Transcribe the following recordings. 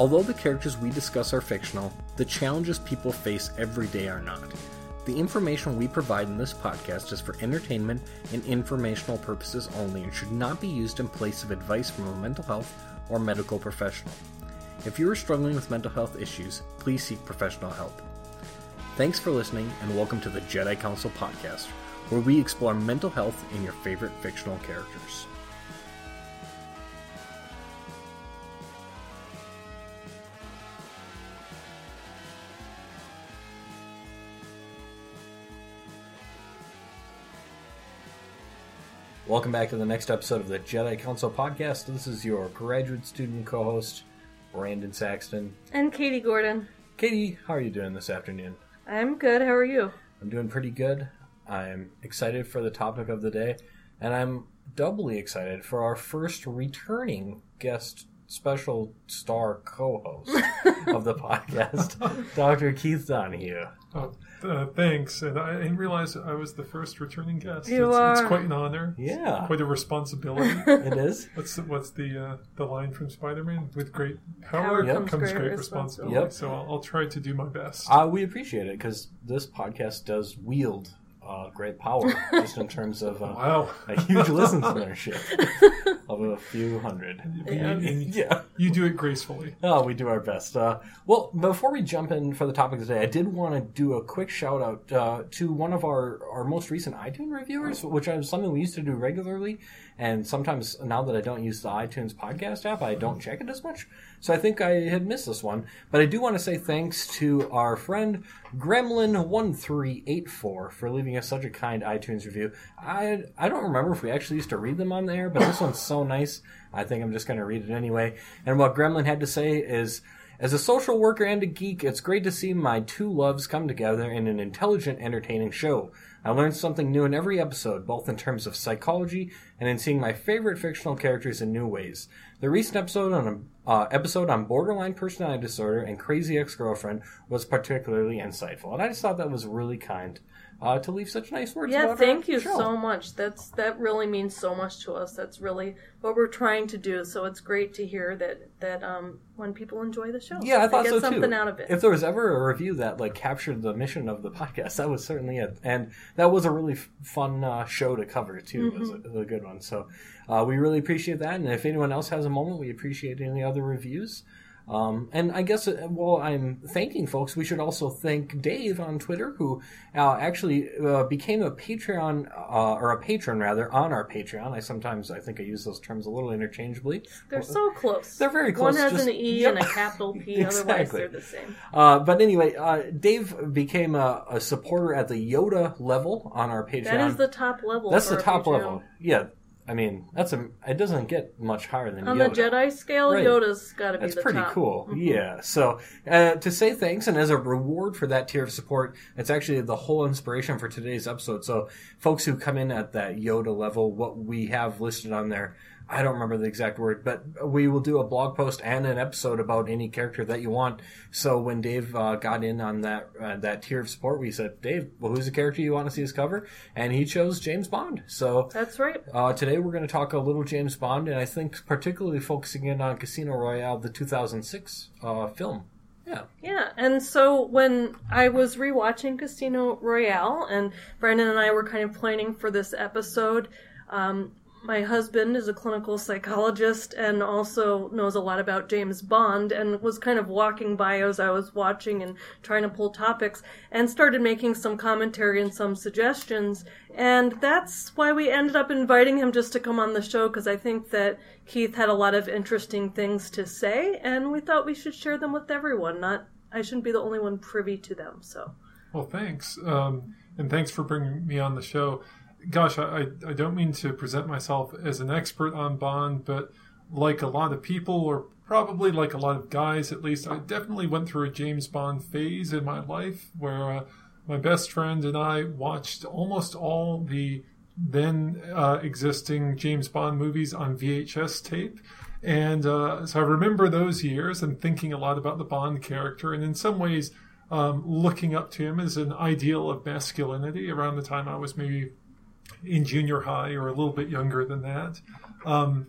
Although the characters we discuss are fictional, the challenges people face every day are not. The information we provide in this podcast is for entertainment and informational purposes only and should not be used in place of advice from a mental health or medical professional. If you are struggling with mental health issues, please seek professional help. Thanks for listening and welcome to the Jedi Counsel podcast, where we explore mental health in your favorite fictional characters. Welcome back to the next episode of the Jedi Counsel podcast. This is your graduate student co host, Brandon Saxton. And Katie Gordon. Katie, how are you doing this afternoon? I'm good. How are you? I'm doing pretty good. I'm excited for the topic of the day, and I'm doubly excited for our first returning guest special star co-host of the podcast, Dr. Keith Donohue. Oh, uh, thanks. And I didn't realize I was the first returning guest. You it's, are. it's quite an honor. Yeah. Quite a responsibility. It is. what's the, what's the uh, the line from Spider-Man? With great power, Power Yep. comes, comes great, great responsibility. responsibility. Yep. So I'll, I'll try to do my best. Uh, we appreciate it because this podcast does wield uh, great power, just in terms of uh, wow. a huge listenership of a few hundred. Yeah. Yeah. you do it gracefully. Oh, we do our best. Uh, well, before we jump in for the topic today, I did want to do a quick shout out uh, to one of our, our most recent iTunes reviewers, which is something we used to do regularly. And sometimes now that I don't use the iTunes podcast app, I don't check it as much. So I think I had missed this one. But I do want to say thanks to our friend Gremlin1384 for leaving us such a kind iTunes review. I, I don't remember if we actually used to read them on there, but this one's so nice. I think I'm just going to read it anyway. And what Gremlin had to say is. As a social worker and a geek, it's great to see my two loves come together in an intelligent, entertaining show. I learned something new in every episode, both in terms of psychology and in seeing my favorite fictional characters in new ways. The recent episode on uh, episode on borderline personality disorder and crazy ex-girlfriend was particularly insightful, and I just thought that was really kind uh, to leave such nice words. Yeah, thank you show. so much. That's that really means so much to us. That's really what we're trying to do. So it's great to hear that that um, when people enjoy the show, Yeah, I they thought get so something too. out of it. If there was ever a review that like captured the mission of the podcast, that was certainly it. And that was a really f- fun uh, show to cover too. It, was a, Mm-hmm. it was a good one. So uh, we really appreciate that. And if anyone else has a moment, we appreciate any other reviews. Um, and I guess uh, while I'm thanking folks, we should also thank Dave on Twitter, who uh, actually uh, became a Patreon uh, or a patron rather on our Patreon. I sometimes I think I use those terms a little interchangeably. they're so close. They're very close, One has just- an E yep. and a capital P. Otherwise, Exactly. they're the same. Uh, but anyway, uh, Dave became a, a supporter at the Yoda level on our Patreon. That is the top level. That's the top Patreon. level. Yeah, I mean that's a. It doesn't get much higher than On Yoda. the Jedi scale, Right. Yoda's got to be That's pretty top. cool. Mhm. Yeah. So uh, to say thanks and as a reward for that tier of support, it's actually the whole inspiration for today's episode. So folks who come in at that Yoda level, what we have listed on there. I don't remember the exact word, but we will do a blog post and an episode about any character that you want. So when Dave uh, got in on that uh, that tier of support, we said, "Dave, well, who's the character you want to see us cover?" And he chose James Bond. So That's right. uh, today we're going to talk a little James Bond, and I think particularly focusing in on Casino Royale, the 2006 uh, film. Yeah, Yeah, and so when I was rewatching Casino Royale, and Brandon and I were kind of planning for this episode, um, my husband is a clinical psychologist and also knows a lot about James Bond, and was kind of walking by as I was watching and trying to pull topics, and started making some commentary and some suggestions. And that's why we ended up inviting him just to come on the show, because I think that Keith had a lot of interesting things to say, and we thought we should share them with everyone. Not, I shouldn't be the only one privy to them. So, Well, thanks. Um, and thanks for bringing me on the show. Gosh, I, I don't mean to present myself as an expert on Bond, but like a lot of people, or probably like a lot of guys at least, I definitely went through a James Bond phase in my life where uh, my best friend and I watched almost all the then uh, existing James Bond movies on VHS tape. And uh, so I remember those years and thinking a lot about the Bond character, and in some ways, um, looking up to him as an ideal of masculinity around the time I was maybe in junior high or a little bit younger than that. Um,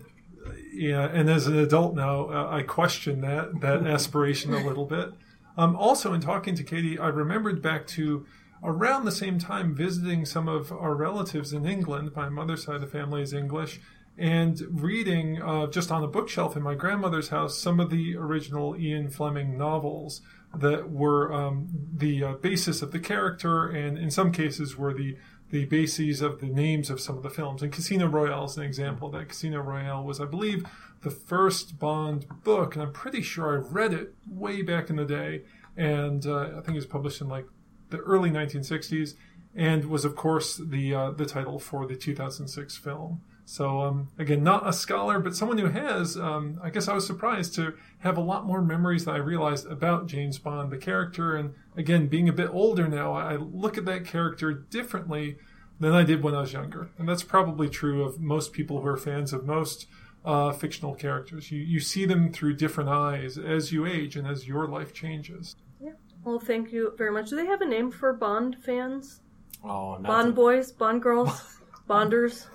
yeah, and as an adult now, uh, I question that that aspiration a little bit. Um, also, in talking to Katie, I remembered back to around the same time visiting some of our relatives in England. My mother's side of the family is English, and reading uh, just on a bookshelf in my grandmother's house some of the original Ian Fleming novels that were um, the uh, basis of the character, and in some cases were the the bases of the names of some of the films. And Casino Royale is an example that. Casino Royale was, I believe, the first Bond book, and I'm pretty sure I read it way back in the day. And uh, I think it was published in like the early 1960s, and was, of course, the uh, the title for the 2006 film. So um, again, not a scholar, but someone who has. Um, I guess I was surprised to have a lot more memories than I realized about James Bond, the character. And again, being a bit older now, I look at that character differently than I did when I was younger, and that's probably true of most people who are fans of most uh, fictional characters. You you see them through different eyes as you age and as your life changes. Yeah. Well, thank you very much. Do they have a name for Bond fans? Oh, not Bond the- boys, Bond girls, Bonders,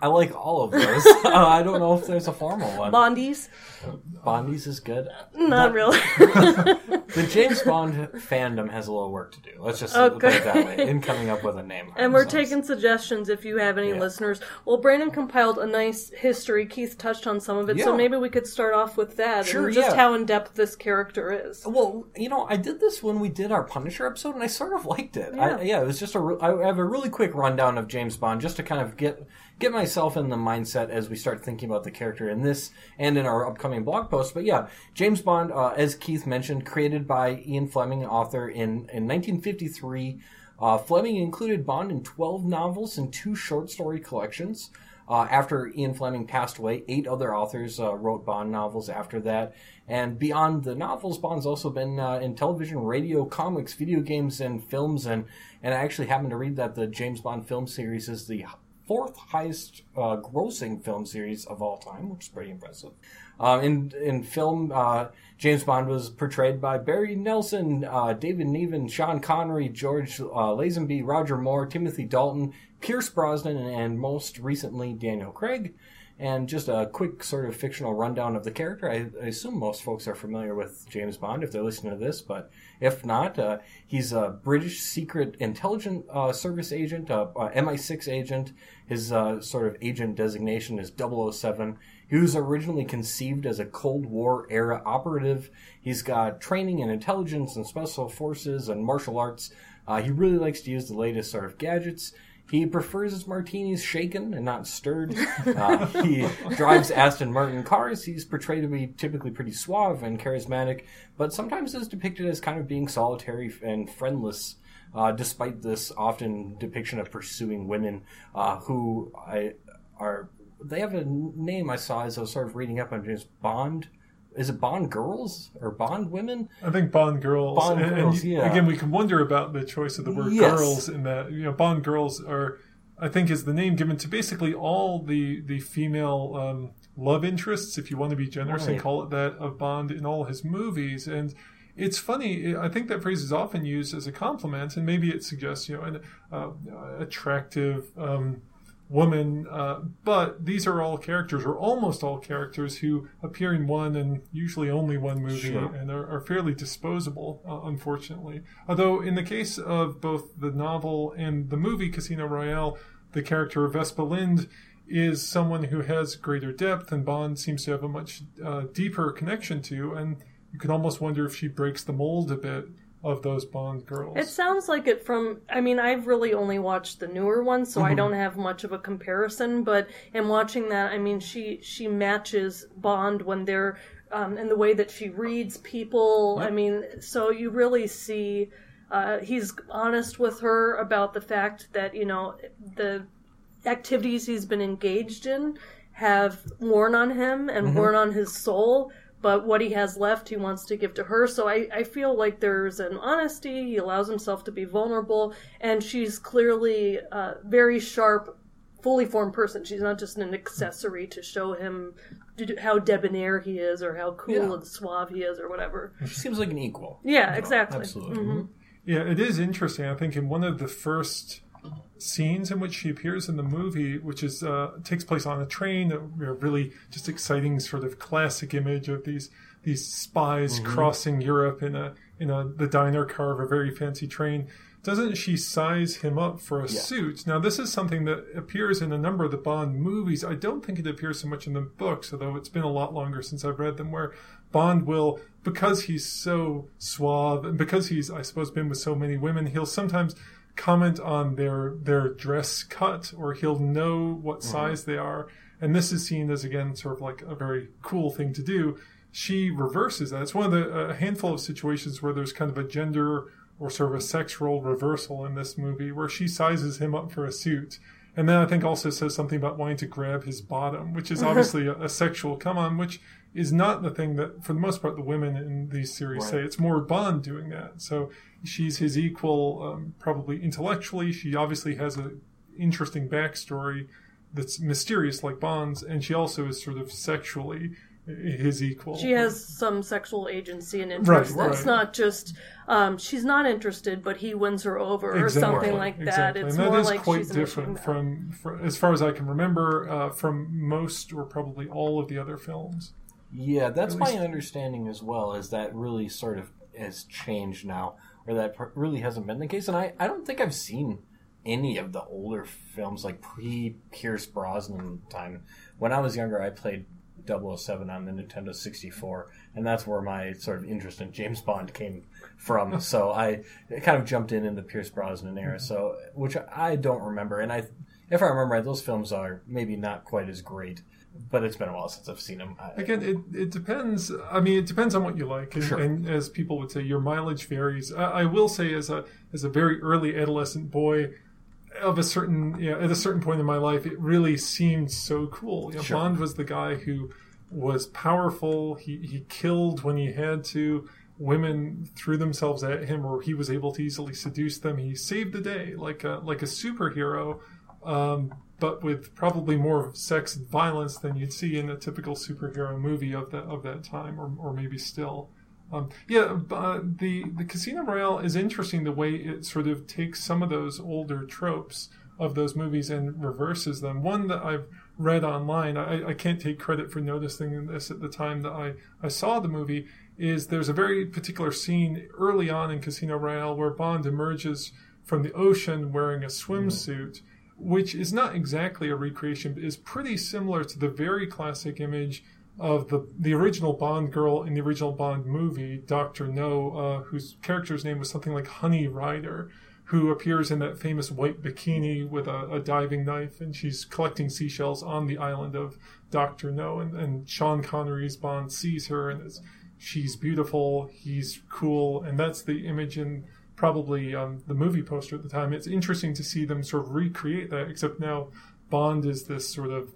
I like all of those. uh, I don't know if there's a formal one. Bondies? Bondies is good. Not really. The James Bond fandom has a little work to do. Let's just put it that way. In coming up with a name, for And we're themselves. taking suggestions if you have any Yeah. listeners. Well, Brandon compiled a nice history. Keith touched on some of it, so Yeah. maybe we could start off with that Sure, and just yeah. how in depth this character is. Well, you know, I did this when we did our Punisher episode, and I sort of liked it. Yeah. I, yeah, it was just a. re- I have a really quick rundown of James Bond, just to kind of get get myself in the mindset as we start thinking about the character in this and in our upcoming blog post. But yeah, James Bond, uh, as Keith mentioned, created by Ian Fleming, author in in 1953. Uh, Fleming included Bond in 12 novels and two short story collections. Uh, after Ian Fleming passed away, eight other authors uh, wrote Bond novels after that. And beyond the novels, Bond's also been uh, in television, radio, comics, video games, and films. And, and I actually happened to read that the James Bond film series is the fourth highest uh, grossing film series of all time, which is pretty impressive. Um, in in film, uh, James Bond was portrayed by Barry Nelson, uh, David Niven, Sean Connery, George uh, Lazenby, Roger Moore, Timothy Dalton, Pierce Brosnan, and, and most recently Daniel Craig. And just a quick sort of fictional rundown of the character. I, I assume most folks are familiar with James Bond if they're listening to this, but if not, uh, he's a British secret intelligence uh, service agent, uh, uh, MI6 agent. His uh, sort of agent designation is 007. He was originally conceived as a Cold War era operative. He's got training in intelligence and special forces and martial arts. Uh, he really likes to use the latest sort of gadgets. He prefers his martinis shaken and not stirred. Uh, he drives Aston Martin cars. He's portrayed to be typically pretty suave and charismatic, but sometimes is depicted as kind of being solitary and friendless. Uh, despite this often depiction of pursuing women uh, who I, are they have a name I saw as I was sort of reading up on James Bond. Is it Bond girls or Bond women? I think Bond girls. Bond and, and girls, you- yeah. Again, we can wonder about the choice of the word Yes. girls in that you know Bond girls are, I think, is the name given to basically all the the female um, love interests, if you want to be generous and call it that, of Bond in all his movies. And it's funny. I think that phrase is often used as a compliment, and maybe it suggests you know an uh, attractive. Um, woman, uh, but these are all characters, or almost all characters, who appear in one and usually only one movie Sure. and are, are fairly disposable, uh, unfortunately. Although, in the case of both the novel and the movie Casino Royale, the character of Vesper Lynd is someone who has greater depth, and Bond seems to have a much uh, deeper connection to, and you could almost wonder if she breaks the mold a bit of those Bond girls. It sounds like it from. I mean, I've really only watched the newer one, so Mm-hmm. I don't have much of a comparison. But in watching that, I mean, she she matches Bond when they're um, and the way that she reads people. I mean, so you really see uh, he's honest with her about the fact that you know the activities he's been engaged in have worn on him and Mm-hmm. worn on his soul but what he has left he wants to give to her so I, I feel like there's an honesty he allows himself to be vulnerable and she's clearly a very sharp fully formed person she's not just an accessory to show him how debonair he is or how cool Yeah. and suave he is or whatever She seems like an equal. yeah exactly Absolutely. Mhm. Yeah, it is interesting. I think in one of the first scenes in which she appears in the movie, which is uh, takes place on a train, a, really just exciting sort of classic image of these these spies crossing Europe in a in a the diner car of a very fancy train. Doesn't she size him up for a suit? Now, this is something that appears in a number of the Bond movies. I don't think it appears so much in the books, although it's been a lot longer since I've read them, where Bond will, because he's so suave and because he's, I suppose, been with so many women, he'll sometimes comment on their their dress cut or he'll know what mm-hmm. size they are. And this is seen as, again, sort of like a very cool thing to do she reverses that. It's one of the a handful of situations where there's kind of a gender or sort of a sex role reversal in this movie where she sizes him up for a suit. And then I think also says something about wanting to grab his bottom, which is obviously a, a sexual come on, which is not the thing that, for the most part, the women in these series say. It's more Bond doing that. So she's his equal, um, probably intellectually. She obviously has a interesting backstory that's mysterious like Bond's, and she also is sort of sexually his equal. She has some sexual agency and interest. Right, It's right. not just um, she's not interested, but he wins her over or something like that. exactly. It's and that more is like quite she's different initiating from, from, as far as I can remember, uh, from most or probably all of the other films. Yeah, that's At my understanding as well. Is that really sort of has changed now, or that really hasn't been the case? And I, I don't think I've seen any of the older films like pre Pierce Brosnan time. When I was younger, I played 007 on the Nintendo 64, and that's where my sort of interest in James Bond came from. so I kind of jumped in in the Pierce Brosnan era. Mm-hmm. So which I don't remember, and I, if I remember right, those films are maybe not quite as great. But it's been a while since I've seen them. I, Again, it, it depends. I mean, it depends on what you like, and, Sure. and as people would say, your mileage varies. I, I will say, as a as a very early adolescent boy, of a certain yeah, at a certain point in my life, it really seemed so cool. You know, Sure. Bond was the guy who was powerful. He he killed when he had to. Women threw themselves at him, or he was able to easily seduce them. He saved the day like a like a superhero. Um, but with probably more sex and violence than you'd see in a typical superhero movie of that of that time, or, or maybe still. Um, yeah, but the the Casino Royale is interesting the way it sort of takes some of those older tropes of those movies and reverses them. One that I've read online, I, I can't take credit for noticing this at the time that I, I saw the movie, is there's a very particular scene early on in Casino Royale where Bond emerges from the ocean wearing a swimsuit which is not exactly a recreation, but is pretty similar to the very classic image of the the original Bond girl in the original Bond movie, Doctor No, uh, whose character's name was something like Honey Ryder, who appears in that famous white bikini with a, a diving knife, and she's collecting seashells on the island of Doctor No, and, and Sean Connery's Bond sees her and is she's beautiful, he's cool, and that's the image in probably um, the movie poster at the time. It's interesting to see them sort of recreate that, except now Bond is this sort of,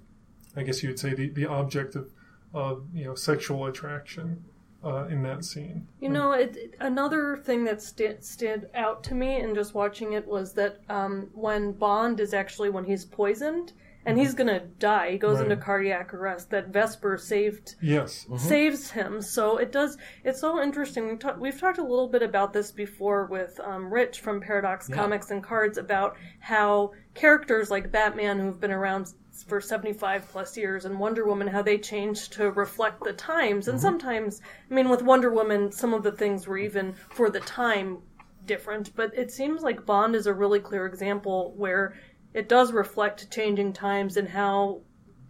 I guess you would say, the, the object of, of you know sexual attraction uh, in that scene. You know, it, it- another thing that st- stood out to me in just watching it was that um, when Bond is actually when he's poisoned and he's gonna die, he goes Right. into cardiac arrest. That Vesper saved Yes, saves him. So it does. It's so interesting. We've, ta- we've talked a little bit about this before with um, Rich from Paradox Comics and Cards about how characters like Batman, who've been around for 75 plus years, and Wonder Woman, how they change to reflect the times. And sometimes, I mean, with Wonder Woman, some of the things were even for the time different. But it seems like Bond is a really clear example where it does reflect changing times and how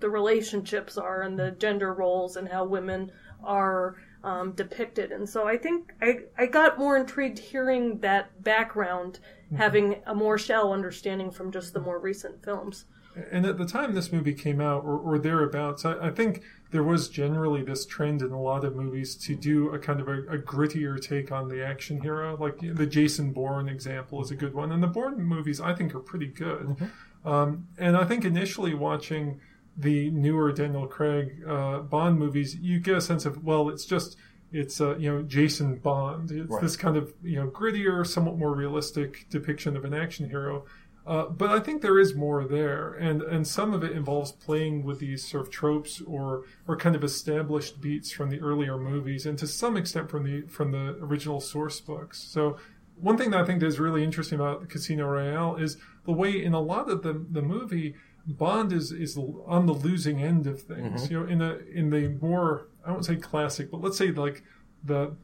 the relationships are and the gender roles and how women are um, depicted. And so I think I, I got more intrigued hearing that background, having a more shallow understanding from just the more recent films. and at the time this movie came out, or, or thereabouts, I, I think there was generally this trend in a lot of movies to do a kind of a, a grittier take on the action hero. Like the Jason Bourne example is a good one, and the Bourne movies I think are pretty good. Um, and I think initially watching the newer Daniel Craig uh, Bond movies, you get a sense of well, it's just it's uh, you know Jason Bond. It's Right. this kind of you know grittier, somewhat more realistic depiction of an action hero. Uh, but I think there is more there, and and some of it involves playing with these sort of tropes or or kind of established beats from the earlier movies, and to some extent from the from the original source books. So one thing that I think is really interesting about Casino Royale is the way in a lot of the the movie Bond is is on the losing end of things. Mm-hmm. You know, in the in the more I won't say classic, but let's say like the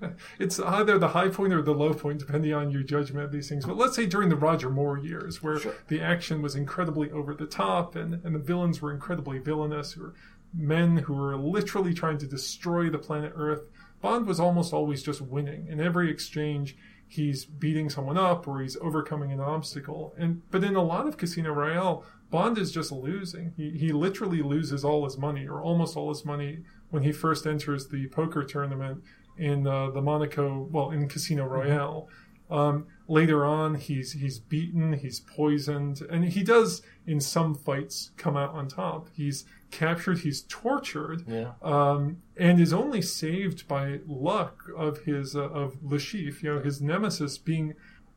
it's either the high point or the low point, depending on your judgment of these things. But let's say during the Roger Moore years, where Sure. the action was incredibly over the top and, and the villains were incredibly villainous, who were men who were literally trying to destroy the planet Earth, Bond was almost always just winning. In every exchange, he's beating someone up or he's overcoming an obstacle. And but in a lot of Casino Royale, Bond is just losing. He he literally loses all his money or almost all his money when he first enters the poker tournament in uh, the Monaco, well, in Casino Royale. Um, later on, he's he's beaten, he's poisoned, and he does in some fights come out on top. He's captured, he's tortured, Yeah. um, and is only saved by luck of his uh, of Le Chiffre, you know, his nemesis being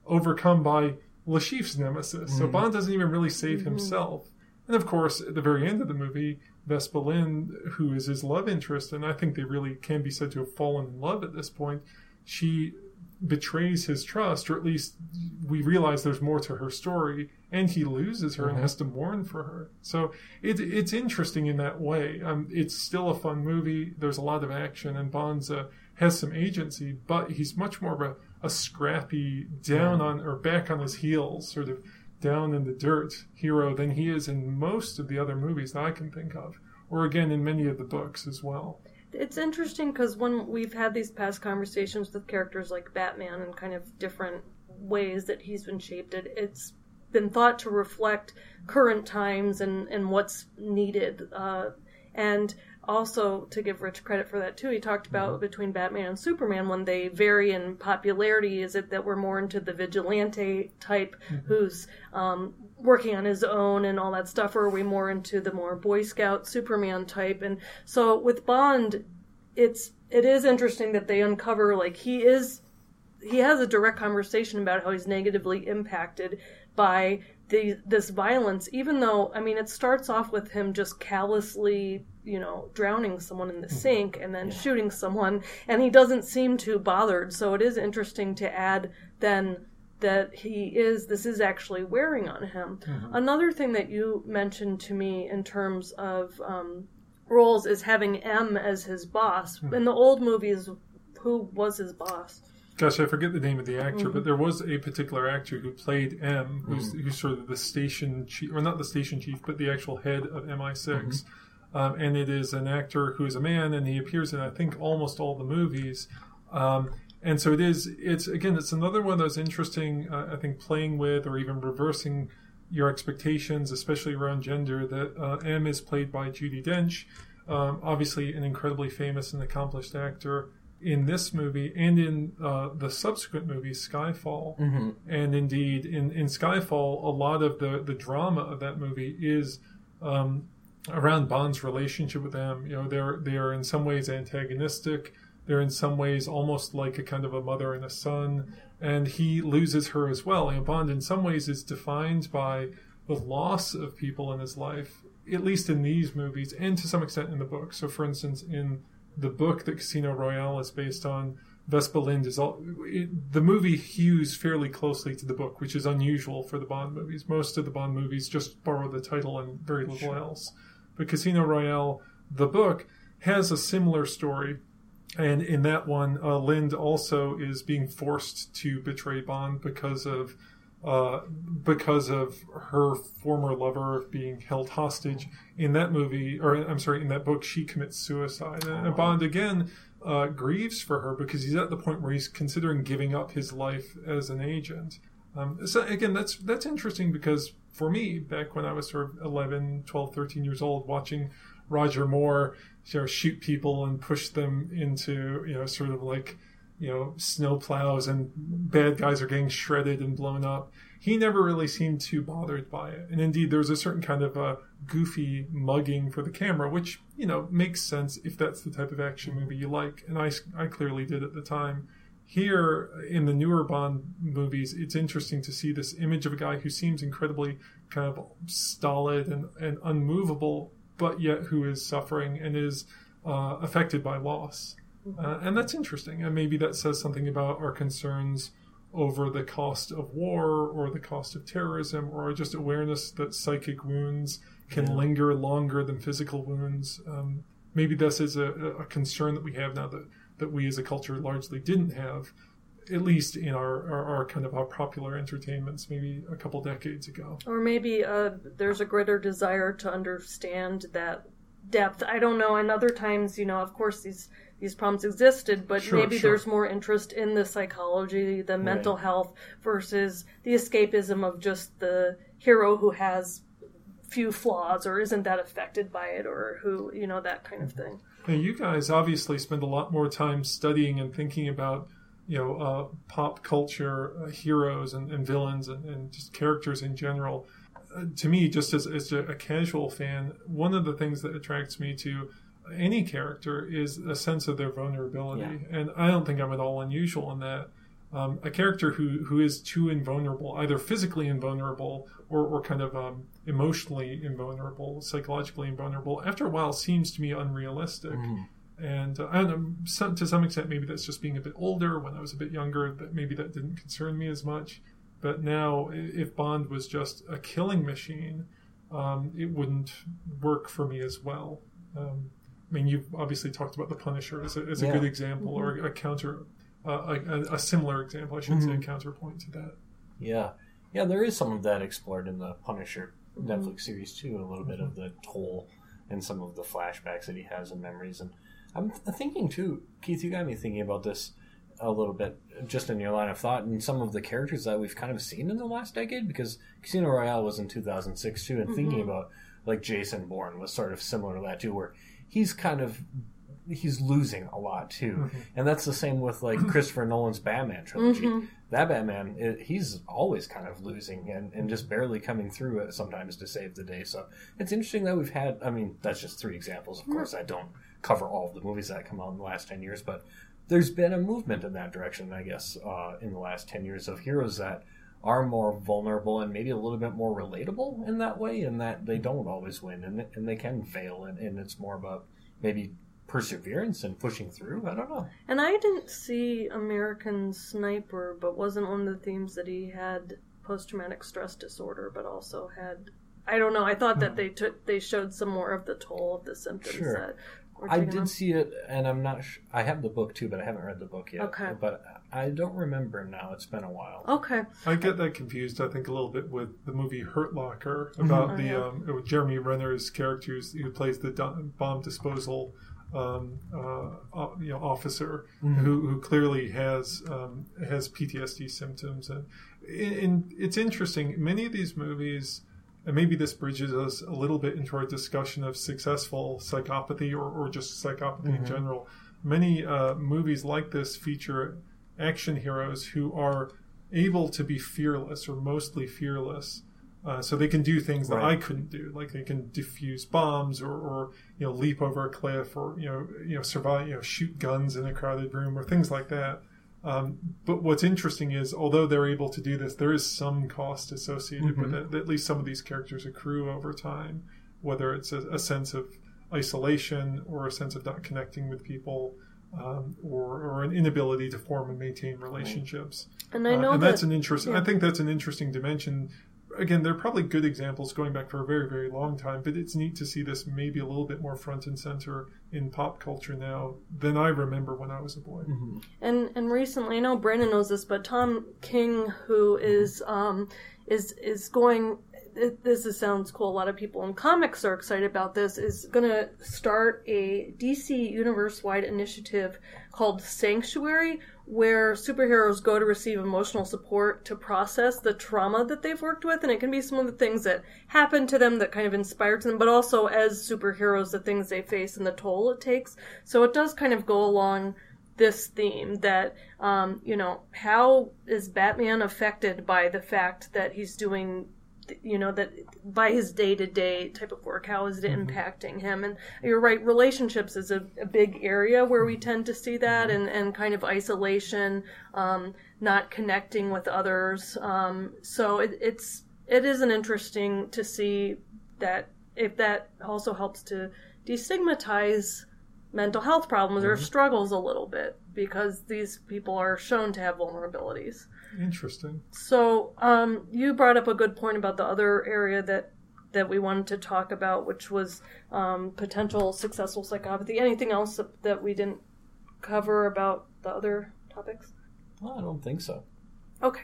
overcome by Le Chiffre's nemesis. So Bond doesn't even really save himself. And of course, at the very end of the movie, Vesper Lynd, who is his love interest, and I think they really can be said to have fallen in love at this point, she betrays his trust, or at least we realize there's more to her story, and he loses her and has to mourn for her. So it, it's interesting in that way. Um, it's still a fun movie. There's a lot of action, and Bonds uh, has some agency, but he's much more of a, a scrappy, down on or back on his heels, sort of down in the dirt hero than he is in most of the other movies that I can think of, or again in many of the books as well. It's interesting because when we've had these past conversations with characters like Batman and kind of different ways that he's been shaped, it, it's been thought to reflect current times and, and what's needed. Uh, and also to give Rich credit for that too, he talked about between Batman and Superman when they vary in popularity. Is it that we're more into the vigilante type who's um, working on his own and all that stuff, or are we more into the more Boy Scout Superman type? And so with Bond, it's it is interesting that they uncover like he is he has a direct conversation about how he's negatively impacted by the this violence even though i mean it starts off with him just callously you know drowning someone in the mm-hmm. sink and then shooting someone and he doesn't seem too bothered. So it is interesting to add then that he is this is actually wearing on him. Mm-hmm. Another thing that you mentioned to me in terms of um, roles is having m as his boss. Hmm. In the old movies who was his boss Gosh, I forget the name of the actor, but there was a particular actor who played M, who's, who's sort of the station chief, or not the station chief, but the actual head of MI6. Um, and it is an actor who is a man, and he appears in, I think, almost all the movies. Um, and so it is, it's, again, it's another one of those interesting, uh, I think, playing with or even reversing your expectations, especially around gender, that uh, M is played by Judi Dench, um, obviously an incredibly famous and accomplished actor in this movie and in uh, the subsequent movie Skyfall, and indeed in, in Skyfall, a lot of the, the drama of that movie is um, around Bond's relationship with them. You know, they're they are in some ways antagonistic. They're in some ways almost like a kind of a mother and a son, and he loses her as well. And Bond, in some ways, is defined by the loss of people in his life, at least in these movies, and to some extent in the book. So, for instance, in the book that Casino Royale is based on, Vesper Lynd is all. It, the movie hews fairly closely to the book, which is unusual for the Bond movies. Most of the Bond movies just borrow the title and very little else. But Casino Royale, the book, has a similar story. And in that one, uh, Lynd also is being forced to betray Bond because of uh, because of her former lover being held hostage. In that movie, or I'm sorry, in that book, she commits suicide. And, and Bond again uh, grieves for her because he's at the point where he's considering giving up his life as an agent. Um, so again, that's that's interesting because for me, back when I was sort of 11, 12, 13 years old, watching Roger Moore you know, shoot people and push them into you know sort of like you know snow plows and bad guys are getting shredded and blown up. He never really seemed too bothered by it. And indeed there was a certain kind of a goofy mugging for the camera which you know makes sense if that's the type of action movie you like. And i, I clearly did at the time. Here in the newer bond movies it's interesting to see this image of a guy who seems incredibly kind of stolid and, and unmovable but yet who is suffering and is uh, affected by loss uh, and that's interesting. And maybe that says something about our concerns over the cost of war or the cost of terrorism or just awareness that psychic wounds can Yeah. linger longer than physical wounds. Um, maybe this is a, a concern that we have now that, that we as a culture largely didn't have, at least in our, our, our kind of our popular entertainments maybe a couple decades ago. Or maybe uh, there's a greater desire to understand that depth. I don't know. And other times, you know, of course, these these problems existed, but Sure, maybe sure. there's more interest in the psychology, the mental Right. health, versus the escapism of just the hero who has few flaws or isn't that affected by it, or who you know that kind of thing. Now, you guys obviously spend a lot more time studying and thinking about, you know, uh, pop culture uh, heroes and, and villains and, and just characters in general. Uh, to me, just as, as a, a casual fan, one of the things that attracts me to any character is a sense of their vulnerability. And I don't think I'm at all unusual in that. Um, a character who, who is too invulnerable, either physically invulnerable or, or kind of um, emotionally invulnerable, psychologically invulnerable, after a while seems to me unrealistic. And uh, I don't know, some, to some extent, maybe that's just being a bit older. When I was a bit younger, that maybe that didn't concern me as much. But now, if Bond was just a killing machine, um, it wouldn't work for me as well. Um, mean, you've obviously talked about the Punisher as a, as a Yeah. good example, or mm-hmm. a counter, uh, a, a- similar example, I should say, a mm-hmm. counterpoint to that. Yeah, yeah, there is some of that explored in the Punisher mm-hmm. Netflix series too. A little bit of the toll and some of the flashbacks that he has and memories. And I'm thinking too, Keith, you got me thinking about this a little bit, just in your line of thought, and some of the characters that we've kind of seen in the last decade. Because Casino Royale was in 2006 too, and thinking about like Jason Bourne was sort of similar to that too, where he's kind of he's losing a lot too, mm-hmm. and that's the same with like Christopher Nolan's Batman trilogy. Mm-hmm. That Batman, it, he's always kind of losing and, and just barely coming through it sometimes to save the day. So it's interesting that we've had. I mean, that's just three examples. Of mm-hmm. course, I don't cover all of the movies that come out in the last ten years, but there's been a movement in that direction, I guess, uh, in the last ten years of heroes that are more vulnerable and maybe a little bit more relatable in that way, in that they mm-hmm. don't always win and, and they can fail, and, and it's more about maybe perseverance and pushing through. I don't know. And I didn't see American Sniper, but wasn't one of the themes that he had post traumatic stress disorder, but also had. I don't know. I thought that they took they showed some more of the toll of the symptoms Sure. that I did him. see it, and I'm not. Sh- I have the book too, but I haven't read the book yet. Okay. But I don't remember now. It's been a while. Okay. I get that confused, I think, a little bit with the movie Hurt Locker about Oh, the yeah. um, with Jeremy Renner's character who plays the bomb disposal um, uh, uh, you know officer who, who clearly has um, has PTSD symptoms, and, and it's interesting. Many of these movies. And maybe this bridges us a little bit into our discussion of successful psychopathy or, or just psychopathy in general. Many uh, movies like this feature action heroes who are able to be fearless or mostly fearless. Uh, so they can do things that I couldn't do, like they can defuse bombs or, or you know leap over a cliff or you know you know survive you know shoot guns in a crowded room or things like that. Um, but what's interesting is, although they're able to do this, there is some cost associated with it. At least some of these characters accrue over time, whether it's a, a sense of isolation or a sense of not connecting with people, um, or, or an inability to form and maintain relationships. And I Uh, know and that that's an interesting. yeah. I think that's an interesting dimension. Again, they're probably good examples going back for a very, very long time, but it's neat to see this maybe a little bit more front and center in pop culture now than I remember when I was a boy. And and recently, I know Brandon knows this, but Tom King, who is um is is going. This is, sounds cool. A lot of people in comics are excited about this. Is going to start a DC universe-wide initiative called Sanctuary, where superheroes go to receive emotional support to process the trauma that they've worked with, and it can be some of the things that happened to them that kind of inspired them, but also as superheroes, the things they face and the toll it takes. So it does kind of go along this theme that um, you know how is batman affected by the fact that he's doing you know that by his day-to-day type of work how is it impacting him. And you're right relationships is a, a big area where we tend to see that and, and kind of isolation um, not connecting with others. Um, so it, it's it is an interesting to see that if that also helps to destigmatize mental health problems or struggles a little bit because these people are shown to have vulnerabilities. Interesting. So, um, you brought up a good point about the other area that that we wanted to talk about, which was um, potential successful psychopathy. Anything else that, that we didn't cover about the other topics? Well, I don't think so. Okay.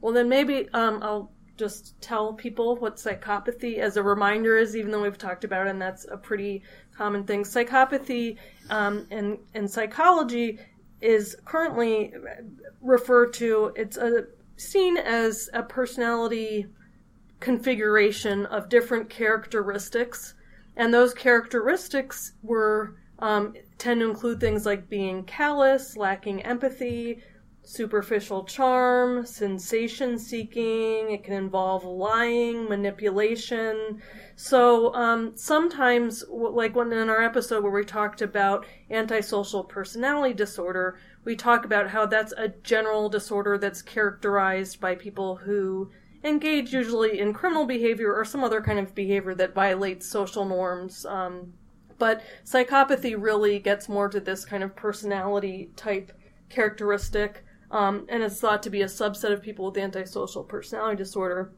Well, then maybe um, I'll just tell people what psychopathy as a reminder is, even though we've talked about it, and that's a pretty common thing. Psychopathy um, in, in psychology is currently referred to, it's a, seen as a personality configuration of different characteristics, and those characteristics were um, tend to include things like being callous, lacking empathy, superficial charm, sensation seeking. It can involve lying, manipulation. So um, sometimes, like when in our episode where we talked about antisocial personality disorder, we talk about how that's a general disorder that's characterized by people who engage usually in criminal behavior or some other kind of behavior that violates social norms. Um, but psychopathy really gets more to this kind of personality type characteristic, um, and is thought to be a subset of people with antisocial personality disorder.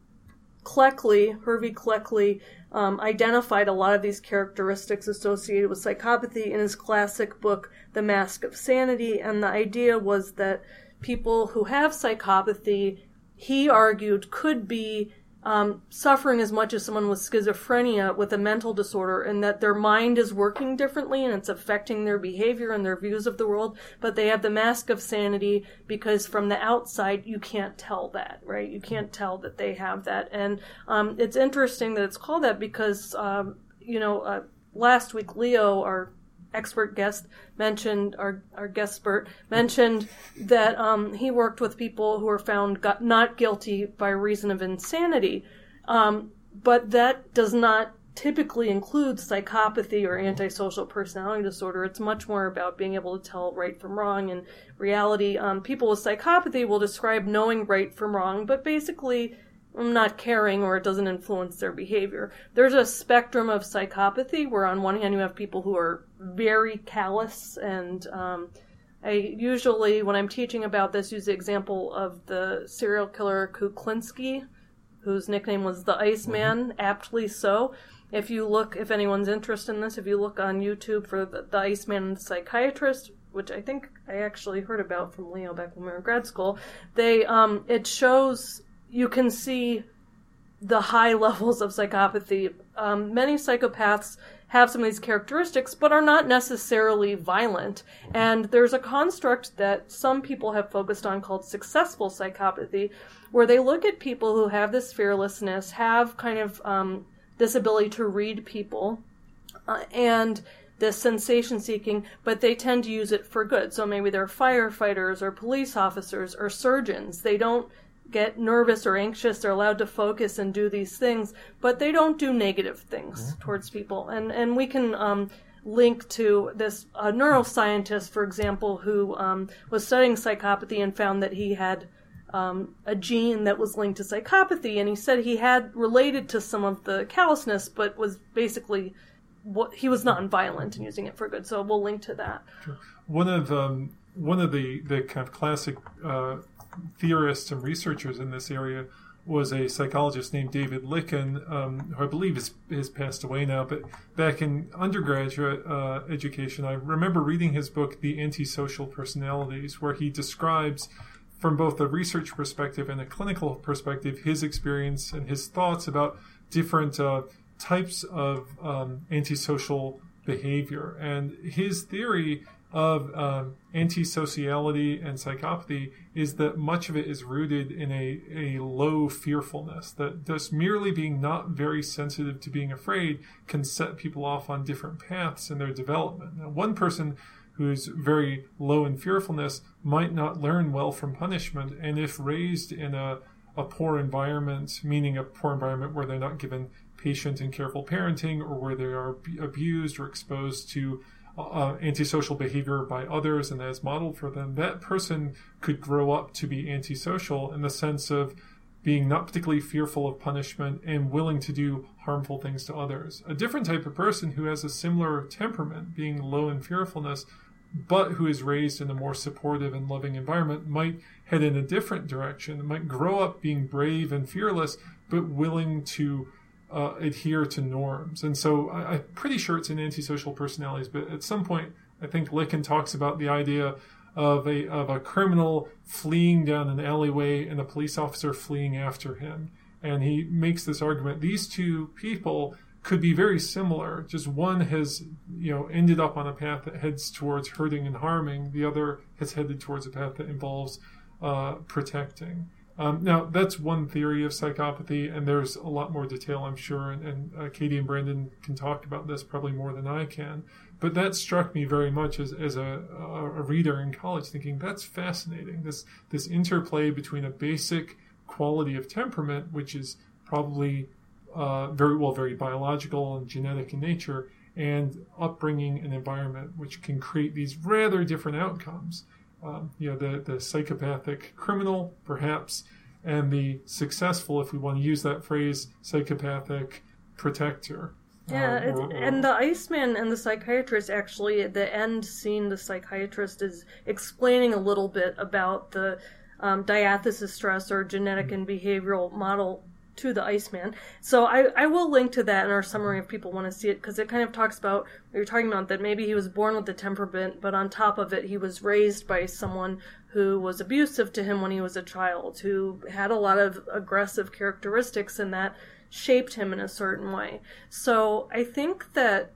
Cleckley, Hervey Cleckley, um, identified a lot of these characteristics associated with psychopathy in his classic book, The Mask of Sanity, and the idea was that people who have psychopathy he argued could be um, suffering as much as someone with schizophrenia with a mental disorder, and that their mind is working differently and it's affecting their behavior and their views of the world. But they have the mask of sanity because from the outside you can't tell that, right? You can't tell that they have that, and um, it's interesting that it's called that because um, you know uh, last week Leo, our expert guest mentioned our our guest expert mentioned that um, he worked with people who were found got, not guilty by reason of insanity, um, but that does not typically include psychopathy or antisocial personality disorder. It's much more about being able to tell right from wrong. And reality, um, people with psychopathy will describe knowing right from wrong, but basically not caring or it doesn't influence their behavior. There's a spectrum of psychopathy where on one hand you have people who are very callous and um, I usually when I'm teaching about this use the example of the serial killer Kuklinski, whose nickname was the Iceman, mm-hmm. aptly so. If you look, if anyone's interested in this, if you look on YouTube for the, the Iceman and the psychiatrist, which I think I actually heard about from Leo back when we were in grad school, they um, it shows you can see the high levels of psychopathy. Um, many psychopaths have some of these characteristics, but are not necessarily violent. And there's a construct that some people have focused on called successful psychopathy, where they look at people who have this fearlessness, have kind of um, this ability to read people, uh, and this sensation seeking, but they tend to use it for good. So maybe they're firefighters or police officers or surgeons. They don't get nervous or anxious. They're allowed to focus and do these things, but they don't do negative things mm-hmm. towards people. And and we can um, link to this uh, neuroscientist, for example, who um, was studying psychopathy and found that he had. Um, a gene that was linked to psychopathy, and he said he had related to some of the callousness, but was basically what he was non-violent and using it for good. So we'll link to that. One of um, one of the the kind of classic uh, theorists and researchers in this area was a psychologist named David Lykken, um, who I believe has, has passed away now. But back in undergraduate uh, education, I remember reading his book, The Antisocial Personalities, where he describes, from both a research perspective and a clinical perspective, his experience and his thoughts about different uh, types of um, antisocial behavior. And his theory of um, antisociality and psychopathy is that much of it is rooted in a, a low fearfulness, that just merely being not very sensitive to being afraid can set people off on different paths in their development. Now, one person who's very low in fearfulness might not learn well from punishment, and if raised in a, a poor environment, meaning a poor environment where they're not given patient and careful parenting or where they are abused or exposed to uh, antisocial behavior by others and as modeled for them, that person could grow up to be antisocial in the sense of being not particularly fearful of punishment and willing to do harmful things to others. A different type of person who has a similar temperament, being low in fearfulness, but who is raised in a more supportive and loving environment might head in a different direction, might grow up being brave and fearless, but willing to uh, adhere to norms. And so I, am pretty sure it's in antisocial personalities, but at some point, I think Lykken talks about the idea of a, of a criminal fleeing down an alleyway and a police officer fleeing after him. And he makes this argument these two people could be very similar. Just one has, you know, ended up on a path that heads towards hurting and harming. The other has headed towards a path that involves uh, protecting. Um, now, that's one theory of psychopathy, and there's a lot more detail, I'm sure, and, and uh, Katie and Brandon can talk about this probably more than I can. But that struck me very much as, as a, a reader in college, thinking that's fascinating. This this interplay between a basic quality of temperament, which is probably uh, very well, very biological and genetic in nature, and upbringing and environment, which can create these rather different outcomes. Um, you know, the, the psychopathic criminal, perhaps, and the successful, if we want to use that phrase, psychopathic protector. Yeah, uh, or, or, and the Iceman and the psychiatrist actually, at the end scene, the psychiatrist is explaining a little bit about the um, diathesis stress or genetic mm-hmm. and behavioral model to the Iceman. So I, I will link to that in our summary if people want to see it because it kind of talks about what you're talking about that maybe he was born with the temperament, but on top of it, he was raised by someone who was abusive to him when he was a child, who had a lot of aggressive characteristics, and that shaped him in a certain way. So I think that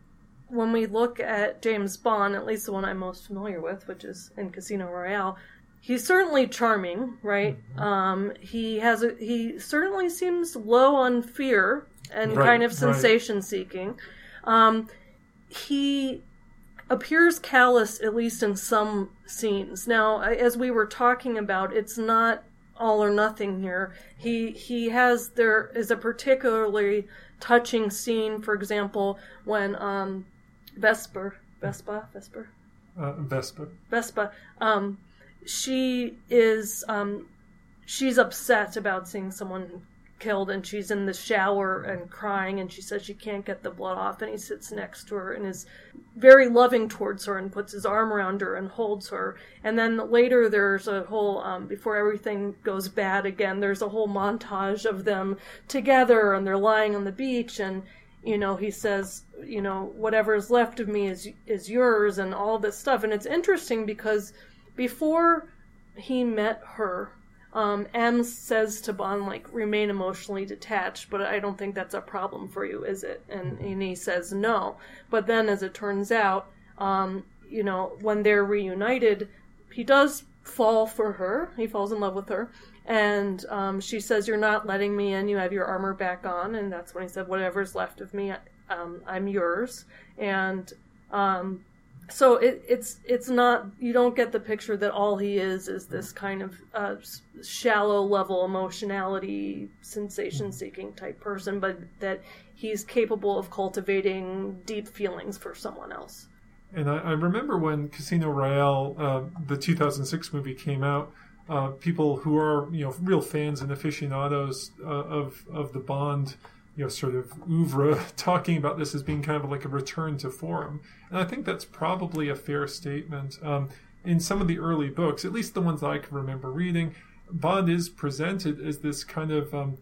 when we look at James Bond, at least the one I'm most familiar with, which is in Casino Royale, he's certainly charming, right? Mm-hmm. Um, he has a, he certainly seems low on fear and right, kind of sensation right. seeking. Um, he appears callous at least in some scenes. Now, as we were talking about, it's not all or nothing here. He he has there is a particularly touching scene, for example, when um, Vesper Vespa Vesper uh, Vespa Vespa um, she is um, she's upset about seeing someone killed and she's in the shower and crying and she says she can't get the blood off and he sits next to her and is very loving towards her and puts his arm around her and holds her. And then later there's a whole um, before everything goes bad again there's a whole montage of them together and they're lying on the beach and you know he says you know whatever is left of me is is yours and all this stuff. And it's interesting because before he met her, um, M says to Bond, like, remain emotionally detached, but I don't think that's a problem for you, is it? And, and he says no. But then, as it turns out, um, you know, when they're reunited, he does fall for her. He falls in love with her. And um, she says, You're not letting me in. You have your armor back on. And that's when he said, Whatever's left of me, um, I'm yours. And um, so it, it's it's not you don't get the picture that all he is is this kind of uh, shallow level emotionality sensation seeking type person but that he's capable of cultivating deep feelings for someone else. And i, I remember when casino royale uh, the 2006 movie came out uh, people who are you know real fans and aficionados uh, of of the bond you know, sort of oeuvre talking about this as being kind of like a return to form. And I think that's probably a fair statement. Um, in some of the early books, at least the ones I can remember reading, Bond is presented as this kind of um,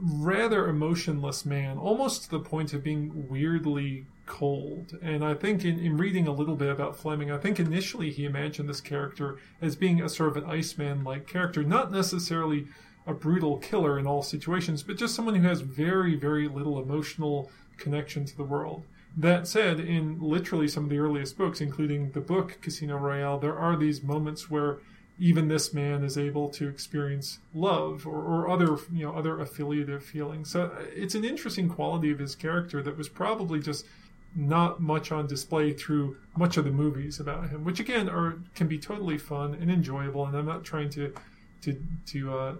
rather emotionless man, almost to the point of being weirdly cold. And I think in, in reading a little bit about Fleming, I think initially he imagined this character as being a sort of an Iceman like character, not necessarily a brutal killer in all situations, but just someone who has very, very little emotional connection to the world. That said, in literally some of the earliest books, including the book Casino Royale, there are these moments where even this man is able to experience love or, or other you know other affiliative feelings. So uh, it's an interesting quality of his character that was probably just not much on display through much of the movies about him, which again are can be totally fun and enjoyable. And I'm not trying to to to uh,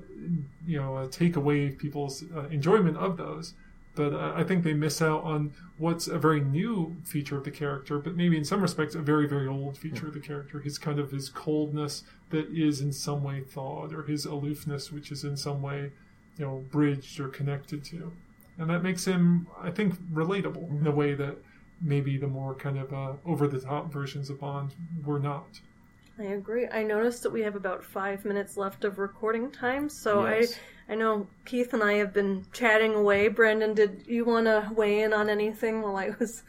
you know uh, take away people's uh, enjoyment of those. But uh, I think they miss out on what's a very new feature of the character, but maybe in some respects a very very old feature of the character. His kind of his coldness that is in some way thawed, or his aloofness, which is in some way you know bridged or connected to, and that makes him I think relatable in a way that maybe the more kind of uh, over the top versions of Bond were not. I agree. I noticed that we have about five minutes left of recording time, so Yes. I I know Keith and I have been chatting away. Brandon, did you want to weigh in on anything while I was?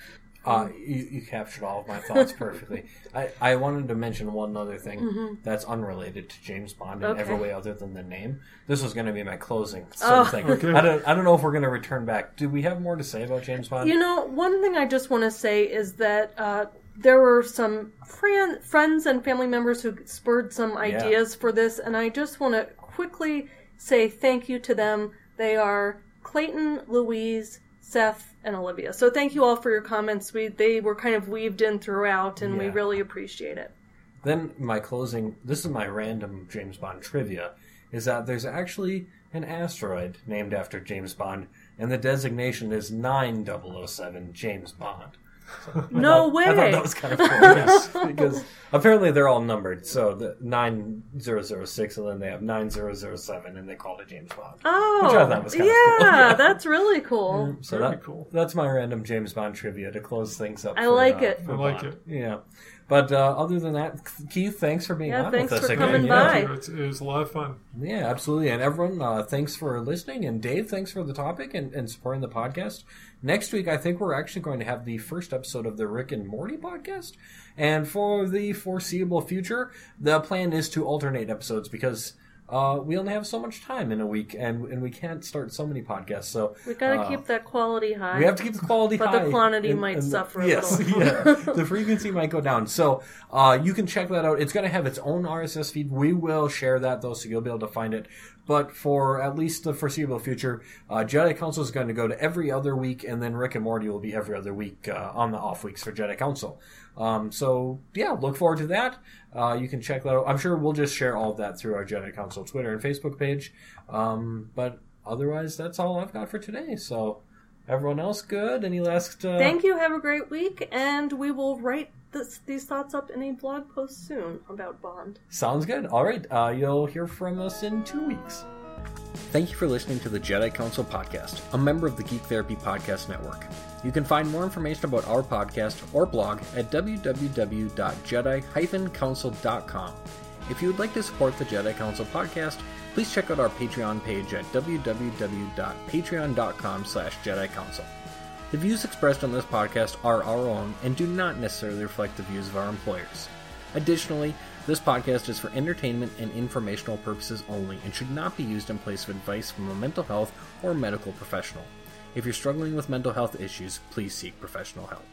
Uh, you, you captured all of my thoughts perfectly. I, I wanted to mention one other thing that's unrelated to James Bond in every Mm-hmm. Way other than the name. This was going to be my closing Oh. Okay. I don't I don't know if we're going to return back. Do we have more to say about James Bond? You know, one thing I just want to say is that uh, there were some friend, friends and family members who spurred some ideas for this, and I just want to quickly say thank you to them. They are Clayton, Louise, Seth, and Olivia. So thank you all for your comments. We they were kind of weaved in throughout, and we really appreciate it. Then my closing. This is my random James Bond trivia. Is that there's actually an asteroid named after James Bond, and the designation is 9007 James Bond. No I way! thought that was kind of cool because apparently they're all numbered. So the nine zero zero six, and then they have nine zero zero seven, and they called it James Bond. oh, Which I thought was kinda yeah, cool. Yeah. that's really cool. So that, cool. That's my random James Bond trivia to close things up. I for, like uh, it. I like Bond. it. Yeah, but uh, other than that, Keith, thanks for being Yeah, on thanks with us for again. coming Yeah. by. Thank you. It's, it was a lot of fun. Yeah, absolutely. And everyone, uh, thanks for listening. And Dave, thanks for the topic and, and supporting the podcast. Next week, I think we're actually going to have the first episode of the Rick and Morty podcast. And for the foreseeable future, the plan is to alternate episodes because uh, we only have so much time in a week and, and we can't start so many podcasts. So We gotta uh, keep that quality high. we have to keep the quality But high. the quantity might suffer a yes, yeah. The frequency might go down. So uh, you can check that out. It's going to have its own RSS feed. We will share that, though, so you'll be able to find it. But for at least the foreseeable future, uh, Jedi Counsel is going to go to every other week, and then Rick and Morty will be every other week uh, on the off weeks for Jedi Counsel. Um, so, yeah, look forward to that. Uh, you can check that out. I'm sure we'll just share all of that through our Jedi Counsel Twitter and Facebook page. Um, but otherwise, that's all I've got for today. So, everyone else good? Any last. Uh, Thank you. Have a great week, and we will write this, these thoughts up in a blog post soon about Bond. Sounds good. All right. Uh, you'll hear from us in two weeks. Thank you for listening to the Jedi Counsel podcast, a member of the Geek Therapy Podcast Network. You can find more information about our podcast or blog at www.jedi-council.com. If you would like to support the Jedi Counsel podcast, please check out our Patreon page at www.patreon.com slash Jedi Counsel. The views expressed on this podcast are our own and do not necessarily reflect the views of our employers. Additionally, this podcast is for entertainment and informational purposes only and should not be used in place of advice from a mental health or medical professional. If you're struggling with mental health issues, please seek professional help.